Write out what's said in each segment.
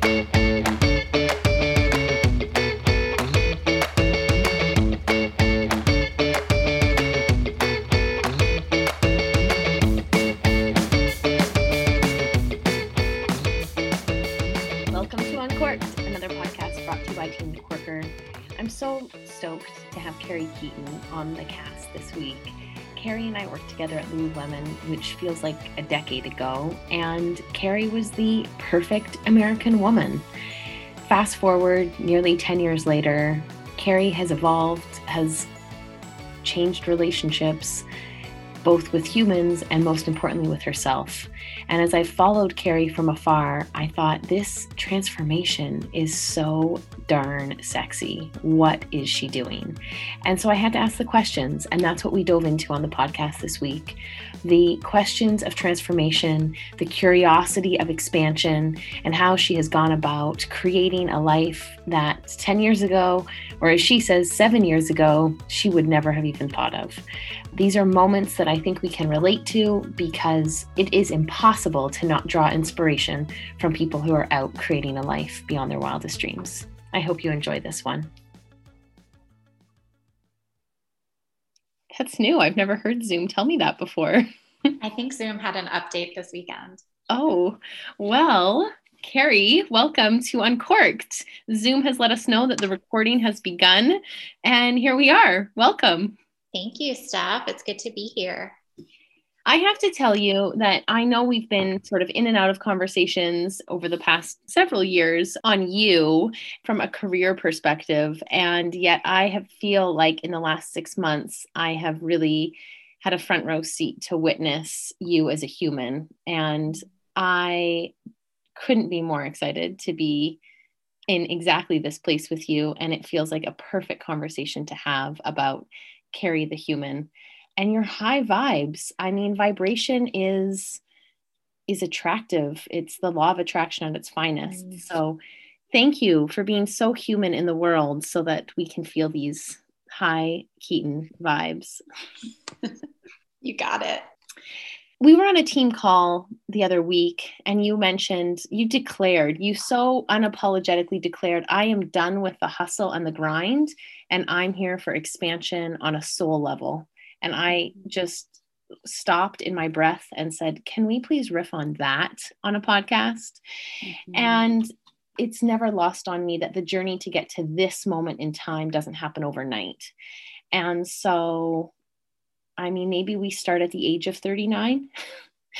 thank you together at Lululemon, which feels like a decade ago, and Kerri was the perfect American woman. Fast forward nearly 10 years later, Kerri has evolved, has changed relationships, both with humans and most importantly with herself. And as I followed Kerri from afar, I thought this transformation is so darn sexy. What is she doing? And so I had to ask the questions, and that's what we dove into on the podcast this week. The questions of transformation, the curiosity of expansion, and how she has gone about creating a life that 10 years ago, or as she says, seven years ago, she would never have even thought of. These are moments that I think we can relate to because it is impossible to not draw inspiration from people who are out creating a life beyond their wildest dreams. I hope you enjoy this one. That's new. I've never heard Zoom tell me that before. I think Zoom had an update this weekend. Oh, well, Kerri, welcome to Uncorked. Zoom has let us know that the recording has begun, and here we are. Welcome. Thank you, Steph. It's good to be here. I have to tell you that I know we've been sort of in and out of conversations over the past several years on you from a career perspective. And yet I have feel like in the last six months, I have really had a front row seat to witness you as a human. And I couldn't be more excited to be in exactly this place with you. And it feels like a perfect conversation to have about Kerri the human and your high vibes. I mean, vibration is is attractive. It's the law of attraction at its finest. Mm. So thank you for being so human in the world so that we can feel these high Keaton vibes. you got it. We were on a team call the other week, and you mentioned, you declared, you so unapologetically declared, I am done with the hustle and the grind, and I'm here for expansion on a soul level. And I just stopped in my breath and said, Can we please riff on that on a podcast? Mm-hmm. And it's never lost on me that the journey to get to this moment in time doesn't happen overnight. And so, I mean, maybe we start at the age of 39.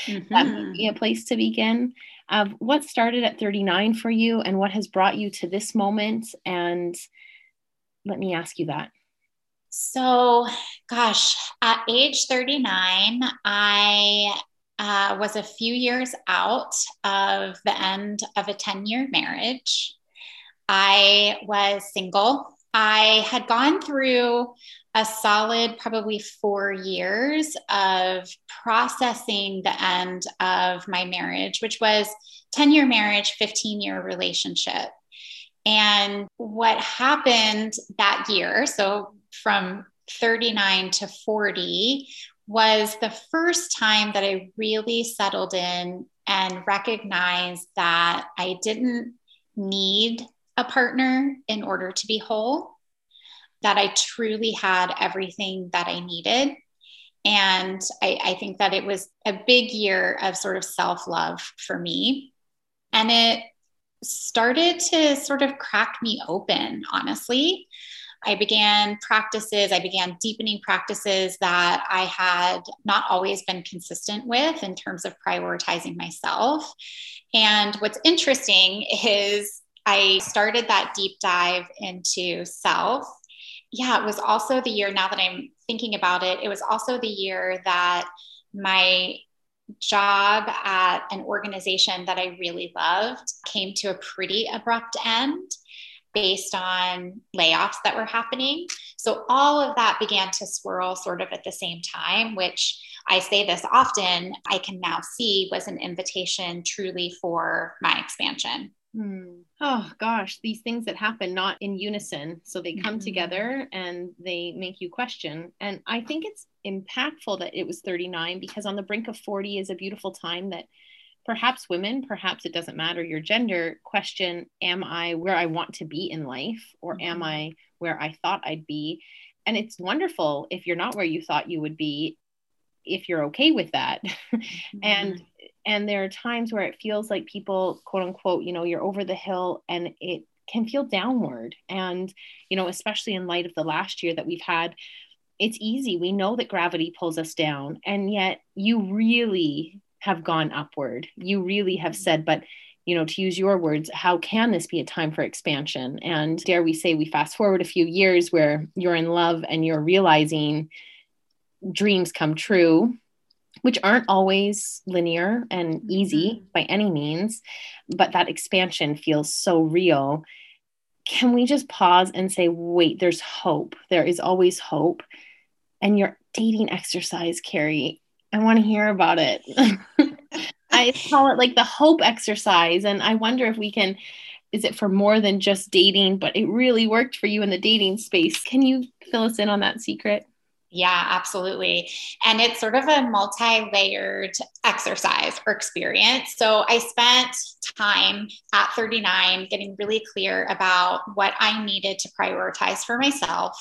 Mm-hmm. that would be a place to begin. Uh, what started at 39 for you and what has brought you to this moment? And let me ask you that. So, gosh, at age 39, I uh, was a few years out of the end of a 10 year marriage. I was single. I had gone through a solid, probably four years of processing the end of my marriage, which was 10 year marriage, 15 year relationship. And what happened that year, so from 39 to 40 was the first time that I really settled in and recognized that I didn't need a partner in order to be whole, that I truly had everything that I needed. And I, I think that it was a big year of sort of self love for me. And it started to sort of crack me open, honestly. I began practices, I began deepening practices that I had not always been consistent with in terms of prioritizing myself. And what's interesting is I started that deep dive into self. Yeah, it was also the year, now that I'm thinking about it, it was also the year that my job at an organization that I really loved came to a pretty abrupt end based on layoffs that were happening. So all of that began to swirl sort of at the same time, which I say this often, I can now see was an invitation truly for my expansion. Hmm. Oh gosh, these things that happen not in unison. So they come mm-hmm. together and they make you question. And I think it's impactful that it was 39 because on the brink of 40 is a beautiful time that perhaps women, perhaps it doesn't matter your gender, question Am I where I want to be in life, or mm-hmm. am I where I thought I'd be? And it's wonderful if you're not where you thought you would be, if you're okay with that. Mm-hmm. and and there are times where it feels like people, quote unquote, you know, you're over the hill and it can feel downward. And, you know, especially in light of the last year that we've had, it's easy. We know that gravity pulls us down. And yet you really have gone upward. You really have said, but you know, to use your words, how can this be a time for expansion? And dare we say, we fast forward a few years where you're in love and you're realizing dreams come true, which aren't always linear and easy mm-hmm. by any means, but that expansion feels so real. Can we just pause and say, wait, there's hope? There is always hope. And your dating exercise, Kerri, I want to hear about it. I call it like the hope exercise. And I wonder if we can, is it for more than just dating, but it really worked for you in the dating space? Can you fill us in on that secret? Yeah, absolutely. And it's sort of a multi layered exercise or experience. So I spent time at 39 getting really clear about what I needed to prioritize for myself.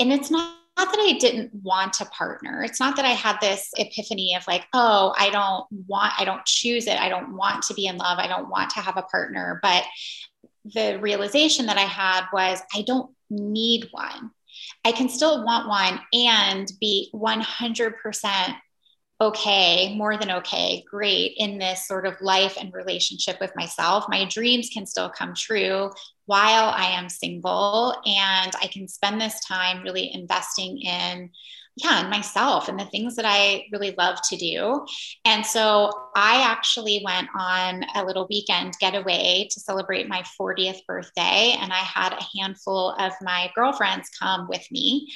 And it's not not that I didn't want a partner. It's not that I had this epiphany of like, oh, I don't want, I don't choose it. I don't want to be in love. I don't want to have a partner. But the realization that I had was I don't need one. I can still want one and be 100% okay, more than okay, great in this sort of life and relationship with myself. My dreams can still come true while I am single, and I can spend this time really investing in. Yeah, and myself and the things that I really love to do. And so I actually went on a little weekend getaway to celebrate my 40th birthday. And I had a handful of my girlfriends come with me.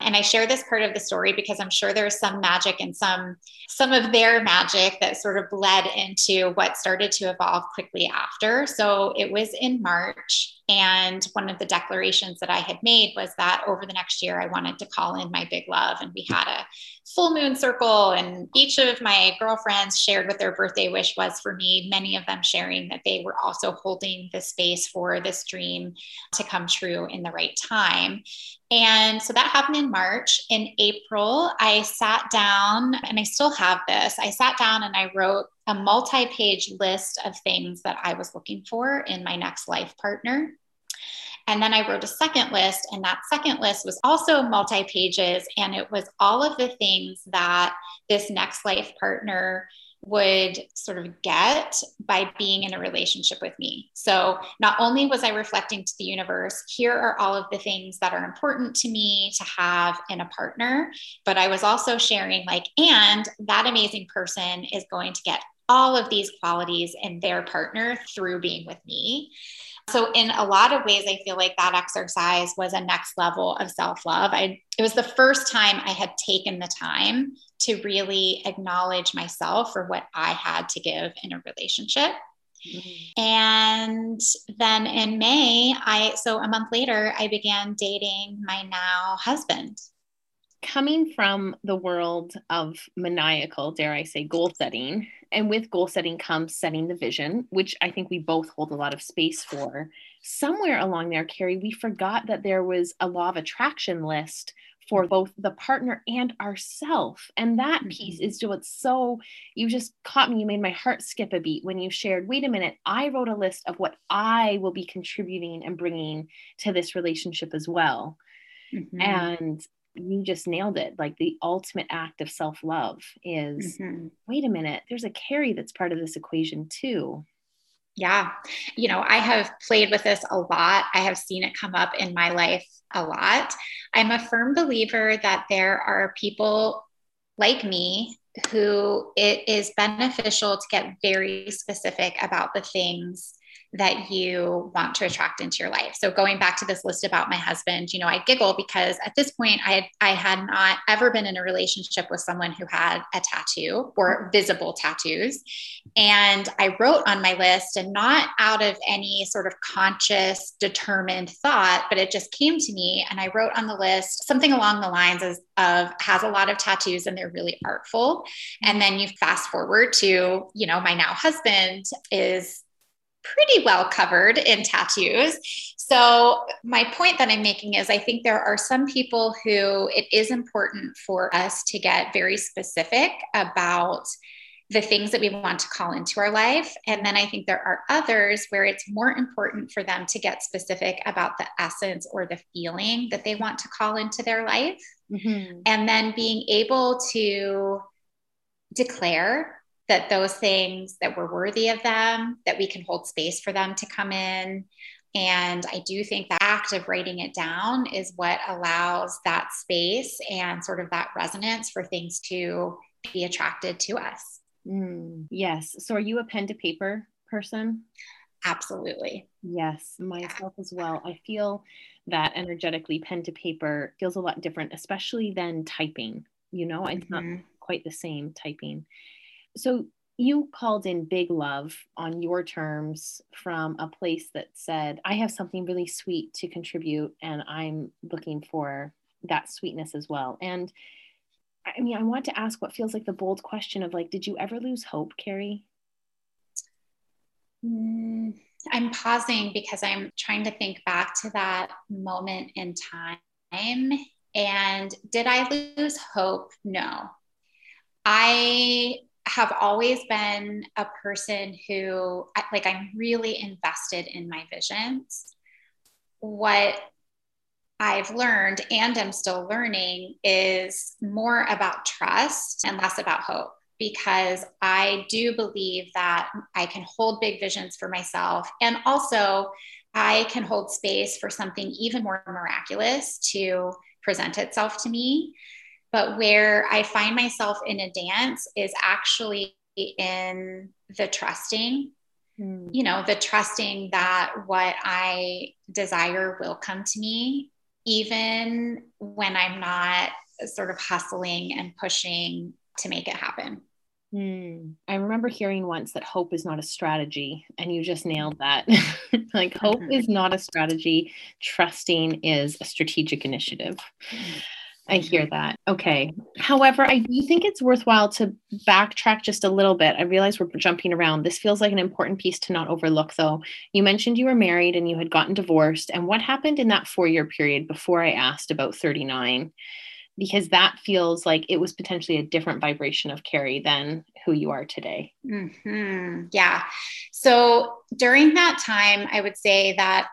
And I share this part of the story because I'm sure there's some magic and some some of their magic that sort of bled into what started to evolve quickly after. So it was in March and one of the declarations that I had made was that over the next year I wanted to call in my big love and we had a full moon circle and each of my girlfriends shared what their birthday wish was for me, many of them sharing that they were also holding the space for this dream to come true in the right time. And so that happened in March. In April, I sat down and I still have this. I sat down and I wrote a multi page list of things that I was looking for in my next life partner. And then I wrote a second list, and that second list was also multi pages. And it was all of the things that this next life partner would sort of get by being in a relationship with me. So, not only was I reflecting to the universe, here are all of the things that are important to me to have in a partner, but I was also sharing, like, and that amazing person is going to get all of these qualities in their partner through being with me. So, in a lot of ways, I feel like that exercise was a next level of self love. I it was the first time I had taken the time to really acknowledge myself for what I had to give in a relationship. Mm-hmm. And then in May, I so a month later, I began dating my now husband. Coming from the world of maniacal, dare I say, goal setting, and with goal setting comes setting the vision, which I think we both hold a lot of space for. Somewhere along there, Kerri, we forgot that there was a law of attraction list for both the partner and ourself. And that piece mm-hmm. is what's so, you just caught me. You made my heart skip a beat when you shared, wait a minute, I wrote a list of what I will be contributing and bringing to this relationship as well. Mm-hmm. And you just nailed it. Like the ultimate act of self love is mm-hmm. wait a minute, there's a Kerri that's part of this equation too. Yeah. You know, I have played with this a lot. I have seen it come up in my life a lot. I'm a firm believer that there are people like me who it is beneficial to get very specific about the things that you want to attract into your life. So going back to this list about my husband, you know, I giggle because at this point I had, I had not ever been in a relationship with someone who had a tattoo or visible tattoos. And I wrote on my list and not out of any sort of conscious determined thought, but it just came to me and I wrote on the list something along the lines of, of has a lot of tattoos and they're really artful. And then you fast forward to, you know, my now husband is pretty well covered in tattoos. So, my point that I'm making is I think there are some people who it is important for us to get very specific about the things that we want to call into our life. And then I think there are others where it's more important for them to get specific about the essence or the feeling that they want to call into their life. Mm-hmm. And then being able to declare that those things that we're worthy of them, that we can hold space for them to come in. And I do think the act of writing it down is what allows that space and sort of that resonance for things to be attracted to us. Mm, yes. So are you a pen to paper person? Absolutely. Yes, myself yeah. as well. I feel that energetically pen to paper feels a lot different, especially than typing. You know, it's mm-hmm. not quite the same typing. So you called in big love on your terms from a place that said, I have something really sweet to contribute and I'm looking for that sweetness as well. And I mean, I want to ask what feels like the bold question of like, did you ever lose hope, Kerri? Mm, I'm pausing because I'm trying to think back to that moment in time. And did I lose hope? No. I have always been a person who, like, I'm really invested in my visions. What I've learned and I'm still learning is more about trust and less about hope because I do believe that I can hold big visions for myself. And also, I can hold space for something even more miraculous to present itself to me. But where I find myself in a dance is actually in the trusting, mm. you know, the trusting that what I desire will come to me, even when I'm not sort of hustling and pushing to make it happen. Hmm. I remember hearing once that hope is not a strategy, and you just nailed that. like, hope mm-hmm. is not a strategy, trusting is a strategic initiative. Mm-hmm. I hear that. Okay. However, I do think it's worthwhile to backtrack just a little bit. I realize we're jumping around. This feels like an important piece to not overlook, though. You mentioned you were married and you had gotten divorced. And what happened in that four year period before I asked about 39? Because that feels like it was potentially a different vibration of Kerri than who you are today. Mm-hmm. Yeah. So during that time, I would say that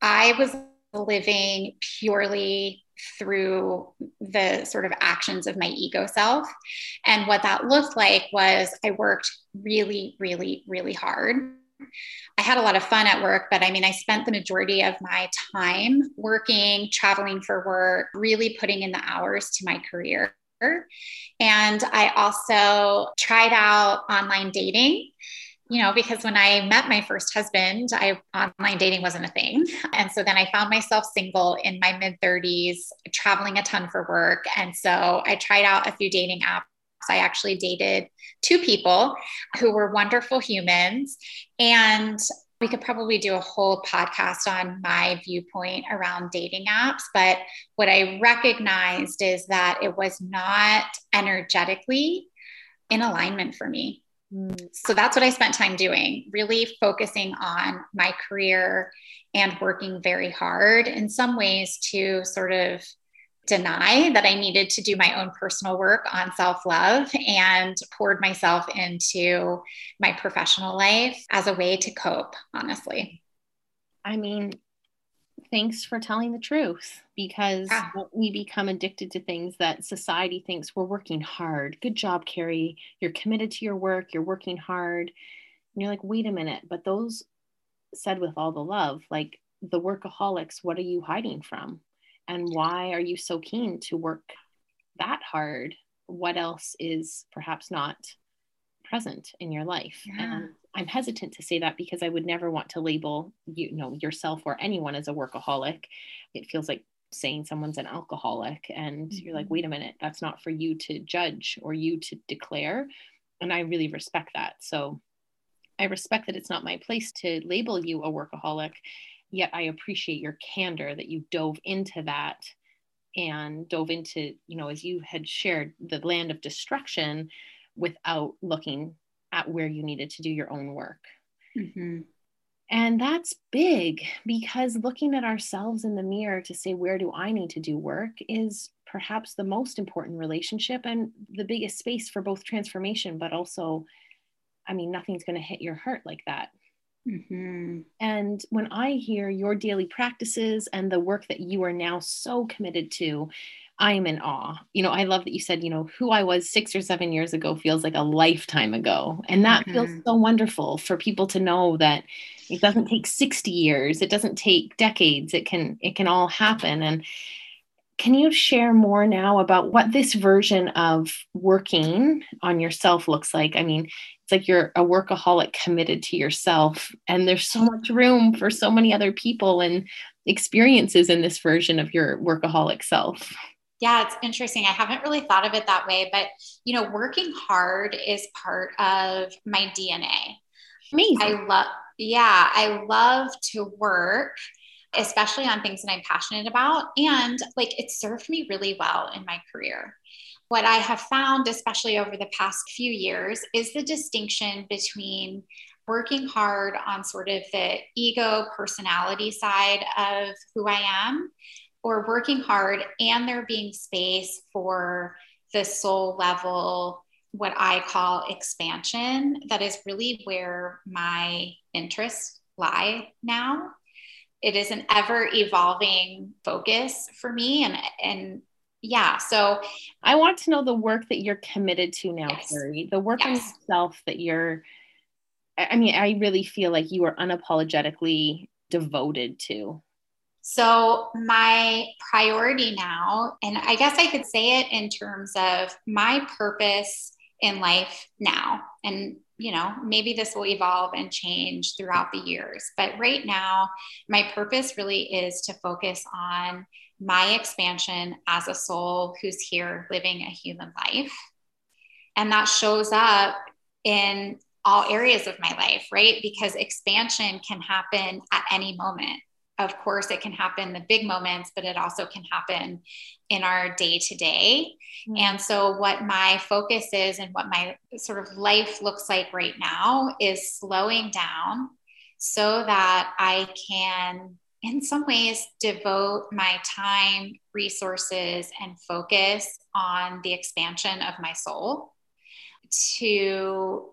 I was living purely through the sort of actions of my ego self. And what that looked like was I worked really, really, really hard. I had a lot of fun at work, but I mean, I spent the majority of my time working, traveling for work, really putting in the hours to my career. And I also tried out online dating you know, because when I met my first husband, I online dating wasn't a thing. And so then I found myself single in my mid 30s, traveling a ton for work. And so I tried out a few dating apps. I actually dated two people who were wonderful humans. And we could probably do a whole podcast on my viewpoint around dating apps. But what I recognized is that it was not energetically in alignment for me. So that's what I spent time doing, really focusing on my career and working very hard in some ways to sort of deny that I needed to do my own personal work on self love and poured myself into my professional life as a way to cope, honestly. I mean, thanks for telling the truth because we become addicted to things that society thinks we're working hard. Good job, Kerri. You're committed to your work, you're working hard. And you're like, wait a minute, but those said with all the love, like the workaholics, what are you hiding from? And why are you so keen to work that hard? What else is perhaps not present in your life. Yeah. And I'm hesitant to say that because I would never want to label you know yourself or anyone as a workaholic. It feels like saying someone's an alcoholic and mm-hmm. you're like, mm-hmm. wait a minute, that's not for you to judge or you to declare. And I really respect that. So I respect that it's not my place to label you a workaholic, yet I appreciate your candor that you dove into that and dove into, you know, as you had shared, the land of destruction without looking at where you needed to do your own work. Mm-hmm. And that's big because looking at ourselves in the mirror to say, where do I need to do work is perhaps the most important relationship and the biggest space for both transformation, but also, I mean, nothing's going to hit your heart like that. Mm-hmm. And when I hear your daily practices and the work that you are now so committed to, I am in awe. You know, I love that you said, you know, who I was six or seven years ago feels like a lifetime ago. And that mm-hmm. feels so wonderful for people to know that it doesn't take 60 years, it doesn't take decades. It can, it can all happen. And can you share more now about what this version of working on yourself looks like? I mean, it's like you're a workaholic committed to yourself, and there's so much room for so many other people and experiences in this version of your workaholic self. Yeah, it's interesting. I haven't really thought of it that way, but you know, working hard is part of my DNA. Amazing. I love, yeah, I love to work, especially on things that I'm passionate about. And like it served me really well in my career. What I have found, especially over the past few years, is the distinction between working hard on sort of the ego personality side of who I am or working hard and there being space for the soul level what i call expansion that is really where my interests lie now it is an ever evolving focus for me and and yeah so i want to know the work that you're committed to now yes. Kerri the work yes. on yourself that you're i mean i really feel like you are unapologetically devoted to so, my priority now, and I guess I could say it in terms of my purpose in life now, and you know, maybe this will evolve and change throughout the years. But right now, my purpose really is to focus on my expansion as a soul who's here living a human life. And that shows up in all areas of my life, right? Because expansion can happen at any moment of course it can happen the big moments but it also can happen in our day to day and so what my focus is and what my sort of life looks like right now is slowing down so that i can in some ways devote my time resources and focus on the expansion of my soul to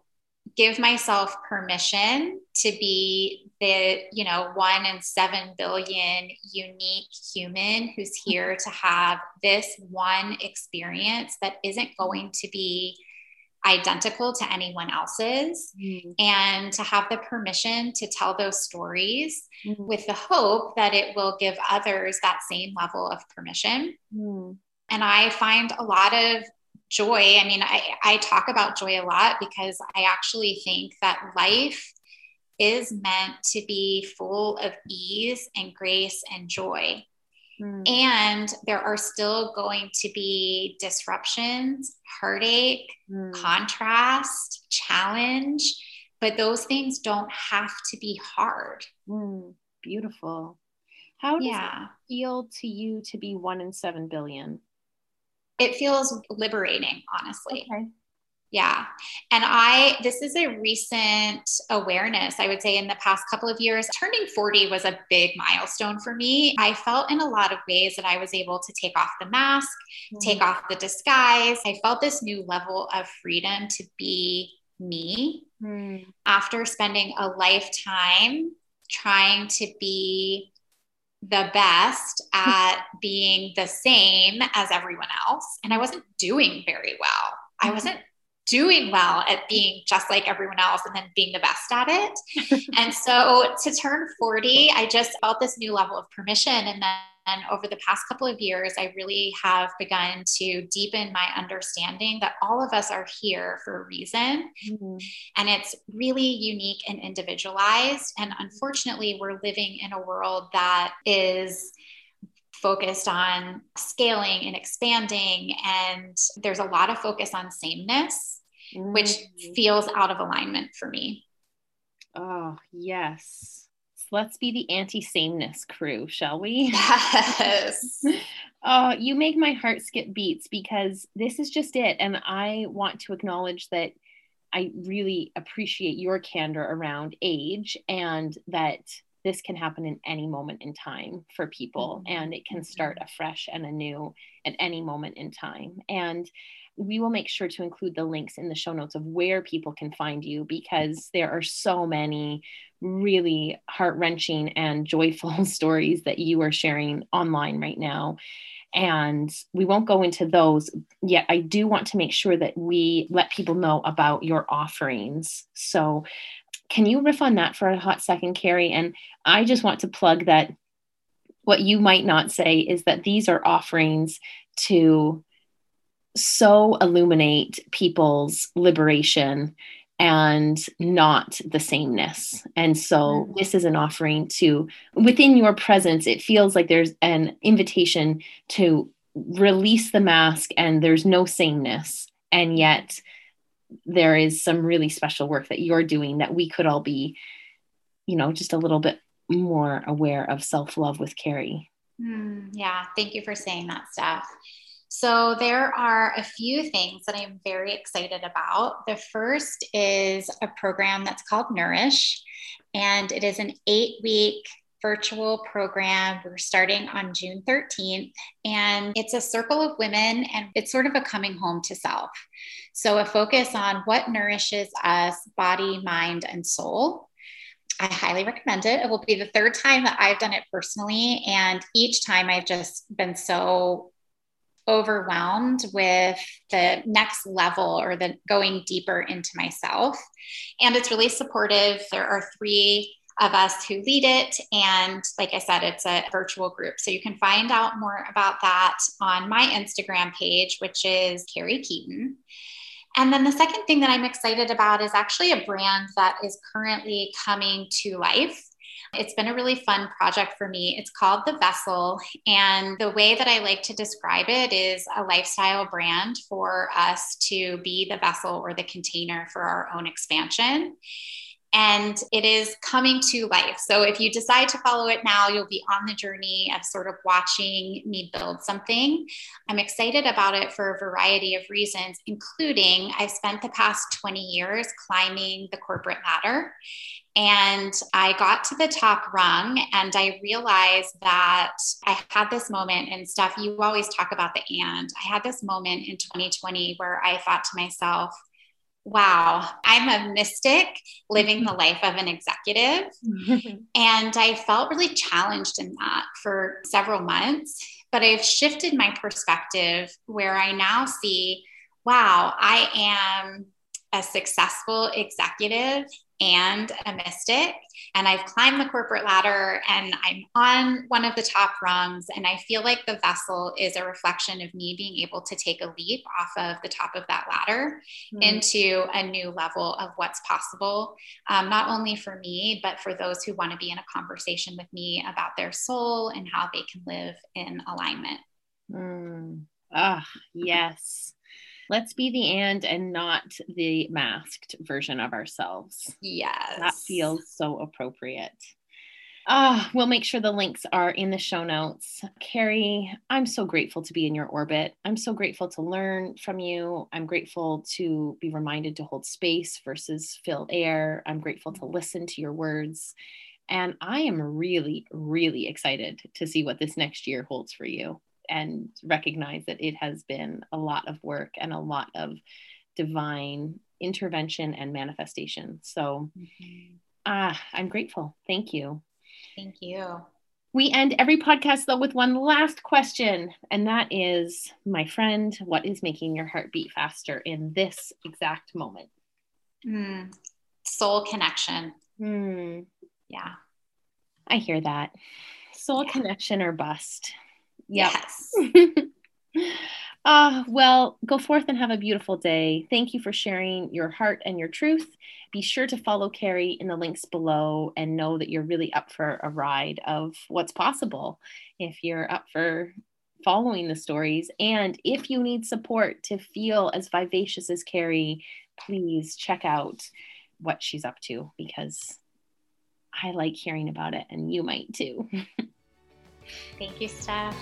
give myself permission to be the you know one in seven billion unique human who's here to have this one experience that isn't going to be identical to anyone else's mm. and to have the permission to tell those stories mm. with the hope that it will give others that same level of permission mm. and i find a lot of joy. I mean, I, I talk about joy a lot because I actually think that life is meant to be full of ease and grace and joy. Mm. And there are still going to be disruptions, heartache, mm. contrast, challenge, but those things don't have to be hard. Mm. Beautiful. How does yeah. it feel to you to be one in seven billion? It feels liberating, honestly. Okay. Yeah. And I, this is a recent awareness, I would say, in the past couple of years. Turning 40 was a big milestone for me. I felt in a lot of ways that I was able to take off the mask, mm. take off the disguise. I felt this new level of freedom to be me mm. after spending a lifetime trying to be the best at being the same as everyone else. And I wasn't doing very well. I mm-hmm. wasn't doing well at being just like everyone else and then being the best at it. and so to turn 40, I just felt this new level of permission. And over the past couple of years, I really have begun to deepen my understanding that all of us are here for a reason. Mm-hmm. And it's really unique and individualized. And unfortunately, we're living in a world that is focused on scaling and expanding. And there's a lot of focus on sameness, mm-hmm. which feels out of alignment for me. Oh, yes. Let's be the anti sameness crew, shall we? Yes. oh, you make my heart skip beats because this is just it. And I want to acknowledge that I really appreciate your candor around age and that this can happen in any moment in time for people mm-hmm. and it can start mm-hmm. afresh and anew at any moment in time. And we will make sure to include the links in the show notes of where people can find you because there are so many really heart wrenching and joyful stories that you are sharing online right now. And we won't go into those yet. I do want to make sure that we let people know about your offerings. So, can you riff on that for a hot second, Kerri? And I just want to plug that what you might not say is that these are offerings to so illuminate people's liberation and not the sameness. And so mm-hmm. this is an offering to within your presence, it feels like there's an invitation to release the mask and there's no sameness. And yet there is some really special work that you're doing that we could all be, you know, just a little bit more aware of self love with Kerri. Mm, yeah. Thank you for saying that, Steph. So, there are a few things that I'm very excited about. The first is a program that's called Nourish, and it is an eight week virtual program. We're starting on June 13th, and it's a circle of women, and it's sort of a coming home to self. So, a focus on what nourishes us, body, mind, and soul. I highly recommend it. It will be the third time that I've done it personally. And each time I've just been so overwhelmed with the next level or the going deeper into myself. And it's really supportive. There are three of us who lead it. And like I said, it's a virtual group. So you can find out more about that on my Instagram page, which is Kerri Keaton. And then the second thing that I'm excited about is actually a brand that is currently coming to life. It's been a really fun project for me. It's called The Vessel. And the way that I like to describe it is a lifestyle brand for us to be the vessel or the container for our own expansion and it is coming to life. So if you decide to follow it now, you'll be on the journey of sort of watching me build something. I'm excited about it for a variety of reasons, including I've spent the past 20 years climbing the corporate ladder. And I got to the top rung and I realized that I had this moment, and Steph, you always talk about the and. I had this moment in 2020 where I thought to myself, wow, I'm a mystic living the life of an executive. and I felt really challenged in that for several months. But I've shifted my perspective where I now see, wow, I am a successful executive and a mystic. And I've climbed the corporate ladder and I'm on one of the top rungs. And I feel like the vessel is a reflection of me being able to take a leap off of the top of that ladder mm-hmm. into a new level of what's possible, um, not only for me, but for those who want to be in a conversation with me about their soul and how they can live in alignment. Mm. Ah, yes let's be the and and not the masked version of ourselves. Yes. That feels so appropriate. Ah, we'll make sure the links are in the show notes. Kerri, I'm so grateful to be in your orbit. I'm so grateful to learn from you. I'm grateful to be reminded to hold space versus fill air. I'm grateful to listen to your words. And I am really, really excited to see what this next year holds for you and recognize that it has been a lot of work and a lot of divine intervention and manifestation. So mm-hmm. ah, I'm grateful. Thank you. Thank you. We end every podcast though with one last question, and that is, my friend, what is making your heart beat faster in this exact moment? Mm, soul connection. Hmm. Yeah. I hear that soul yeah. connection or bust. Yep. Yes. Uh, well, go forth and have a beautiful day. Thank you for sharing your heart and your truth. Be sure to follow Kerri in the links below and know that you're really up for a ride of what's possible if you're up for following the stories. And if you need support to feel as vivacious as Kerri, please check out what she's up to because I like hearing about it and you might too. Thank you, Steph.